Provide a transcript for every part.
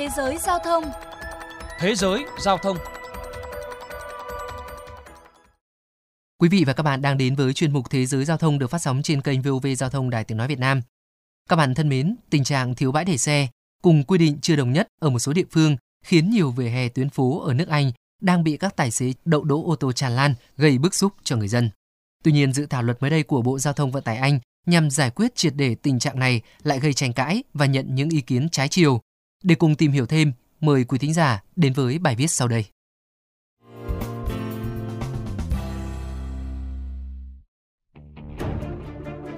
Thế giới giao thông Thế giới giao thông Quý vị và các bạn đang đến với chuyên mục Thế giới giao thông được phát sóng trên kênh VOV Giao thông Đài Tiếng Nói Việt Nam. Các bạn thân mến, tình trạng thiếu bãi để xe cùng quy định chưa đồng nhất ở một số địa phương khiến nhiều vỉa hè tuyến phố ở nước Anh đang bị các tài xế đậu đỗ ô tô tràn lan gây bức xúc cho người dân. Tuy nhiên, dự thảo luật mới đây của Bộ Giao thông Vận tải Anh nhằm giải quyết triệt để tình trạng này lại gây tranh cãi và nhận những ý kiến trái chiều. Để cùng tìm hiểu thêm, mời quý thính giả đến với bài viết sau đây.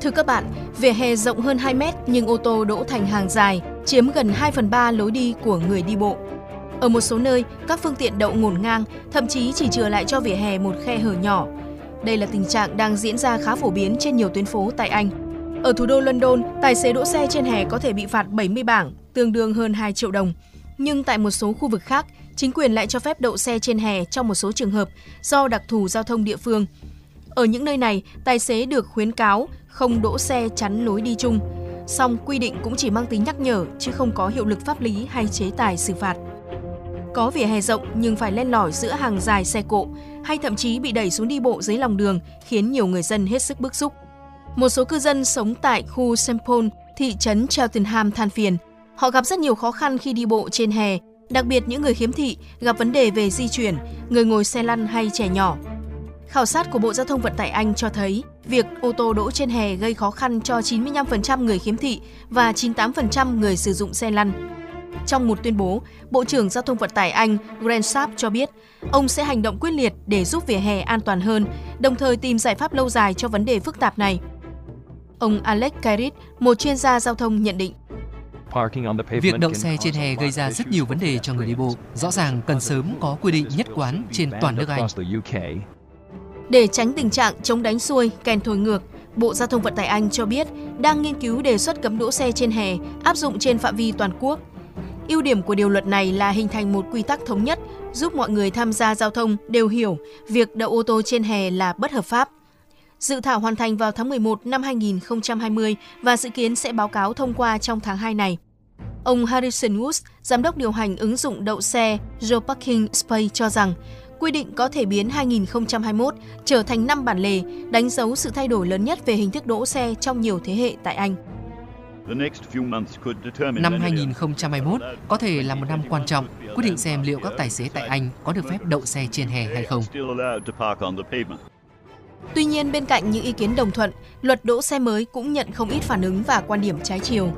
Thưa các bạn, vỉa hè rộng hơn 2 mét nhưng ô tô đỗ thành hàng dài, chiếm gần 2 phần 3 lối đi của người đi bộ. Ở một số nơi, các phương tiện đậu ngổn ngang, thậm chí chỉ chừa lại cho vỉa hè một khe hở nhỏ. Đây là tình trạng đang diễn ra khá phổ biến trên nhiều tuyến phố tại Anh. Ở thủ đô London, tài xế đỗ xe trên hè có thể bị phạt 70 bảng, tương đương hơn 2 triệu đồng. Nhưng tại một số khu vực khác, chính quyền lại cho phép đậu xe trên hè trong một số trường hợp do đặc thù giao thông địa phương. Ở những nơi này, tài xế được khuyến cáo không đỗ xe chắn lối đi chung. Song quy định cũng chỉ mang tính nhắc nhở chứ không có hiệu lực pháp lý hay chế tài xử phạt. Có vỉa hè rộng nhưng phải len lỏi giữa hàng dài xe cộ hay thậm chí bị đẩy xuống đi bộ dưới lòng đường khiến nhiều người dân hết sức bức xúc. Một số cư dân sống tại khu Sempol, thị trấn Cheltenham than phiền. Họ gặp rất nhiều khó khăn khi đi bộ trên hè, đặc biệt những người khiếm thị gặp vấn đề về di chuyển, người ngồi xe lăn hay trẻ nhỏ. Khảo sát của Bộ Giao thông Vận tải Anh cho thấy, việc ô tô đỗ trên hè gây khó khăn cho 95% người khiếm thị và 98% người sử dụng xe lăn. Trong một tuyên bố, Bộ trưởng Giao thông Vận tải Anh Grant Sharp cho biết, ông sẽ hành động quyết liệt để giúp vỉa hè an toàn hơn, đồng thời tìm giải pháp lâu dài cho vấn đề phức tạp này. Ông Alex Carrit, một chuyên gia giao thông nhận định. Việc đậu xe trên hè gây ra rất nhiều vấn đề cho người đi bộ. Rõ ràng cần sớm có quy định nhất quán trên toàn nước Anh. Để tránh tình trạng chống đánh xuôi, kèn thổi ngược, Bộ Giao thông Vận tải Anh cho biết đang nghiên cứu đề xuất cấm đỗ xe trên hè áp dụng trên phạm vi toàn quốc. Ưu điểm của điều luật này là hình thành một quy tắc thống nhất, giúp mọi người tham gia giao thông đều hiểu việc đậu ô tô trên hè là bất hợp pháp. Dự thảo hoàn thành vào tháng 11 năm 2020 và dự kiến sẽ báo cáo thông qua trong tháng 2 này. Ông Harrison Woods, giám đốc điều hành ứng dụng đậu xe Joe Parking Space cho rằng quy định có thể biến 2021 trở thành năm bản lề, đánh dấu sự thay đổi lớn nhất về hình thức đỗ xe trong nhiều thế hệ tại Anh. Năm 2021 có thể là một năm quan trọng, quyết định xem liệu các tài xế tại Anh có được phép đậu xe trên hè hay không. Tuy nhiên, bên cạnh những ý kiến đồng thuận, luật đỗ xe mới cũng nhận không ít phản ứng và quan điểm trái chiều.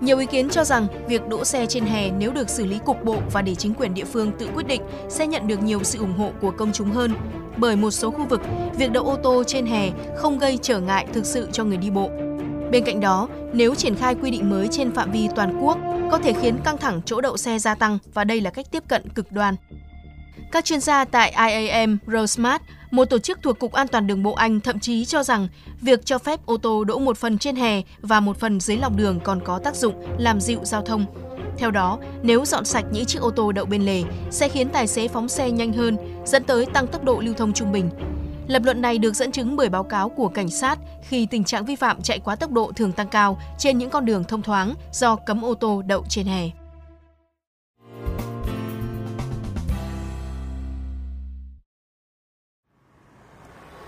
Nhiều ý kiến cho rằng việc đỗ xe trên hè nếu được xử lý cục bộ và để chính quyền địa phương tự quyết định sẽ nhận được nhiều sự ủng hộ của công chúng hơn. Bởi một số khu vực, việc đậu ô tô trên hè không gây trở ngại thực sự cho người đi bộ. Bên cạnh đó, nếu triển khai quy định mới trên phạm vi toàn quốc, có thể khiến căng thẳng chỗ đậu xe gia tăng và đây là cách tiếp cận cực đoan. Các chuyên gia tại IAM Rosemart một tổ chức thuộc Cục An toàn Đường bộ Anh thậm chí cho rằng việc cho phép ô tô đỗ một phần trên hè và một phần dưới lòng đường còn có tác dụng làm dịu giao thông. Theo đó, nếu dọn sạch những chiếc ô tô đậu bên lề sẽ khiến tài xế phóng xe nhanh hơn, dẫn tới tăng tốc độ lưu thông trung bình. Lập luận này được dẫn chứng bởi báo cáo của cảnh sát khi tình trạng vi phạm chạy quá tốc độ thường tăng cao trên những con đường thông thoáng do cấm ô tô đậu trên hè.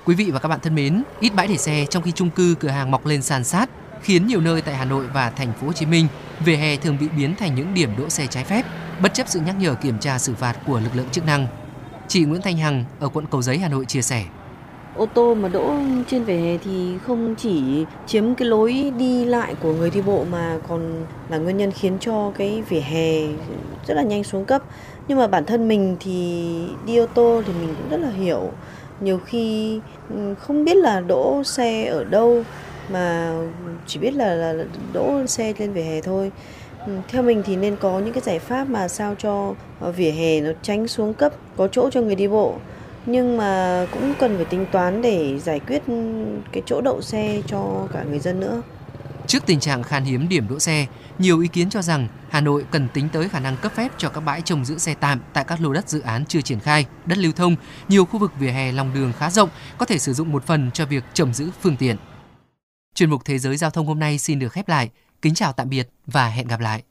Quý vị và các bạn thân mến, ít bãi để xe trong khi chung cư cửa hàng mọc lên sàn sát khiến nhiều nơi tại Hà Nội và thành phố Hồ Chí Minh vỉa hè thường bị biến thành những điểm đỗ xe trái phép, bất chấp sự nhắc nhở kiểm tra xử phạt của lực lượng chức năng. Chị Nguyễn Thanh Hằng ở quận Cầu Giấy Hà Nội chia sẻ. Ô tô mà đỗ trên vỉa hè thì không chỉ chiếm cái lối đi lại của người đi bộ mà còn là nguyên nhân khiến cho cái vỉa hè rất là nhanh xuống cấp. Nhưng mà bản thân mình thì đi ô tô thì mình cũng rất là hiểu nhiều khi ừ, không biết là đỗ xe ở đâu mà chỉ biết là, là đỗ xe lên vỉa hè thôi. Ừ, theo mình thì nên có những cái giải pháp mà sao cho ờ, vỉa hè nó tránh xuống cấp có chỗ cho người đi bộ. Nhưng mà cũng cần phải tính toán để giải quyết ừ, cái chỗ đậu xe cho cả người dân nữa. Trước tình trạng khan hiếm điểm đỗ xe, nhiều ý kiến cho rằng Hà Nội cần tính tới khả năng cấp phép cho các bãi trồng giữ xe tạm tại các lô đất dự án chưa triển khai, đất lưu thông, nhiều khu vực vỉa hè lòng đường khá rộng có thể sử dụng một phần cho việc trồng giữ phương tiện. Chuyên mục Thế giới Giao thông hôm nay xin được khép lại. Kính chào tạm biệt và hẹn gặp lại.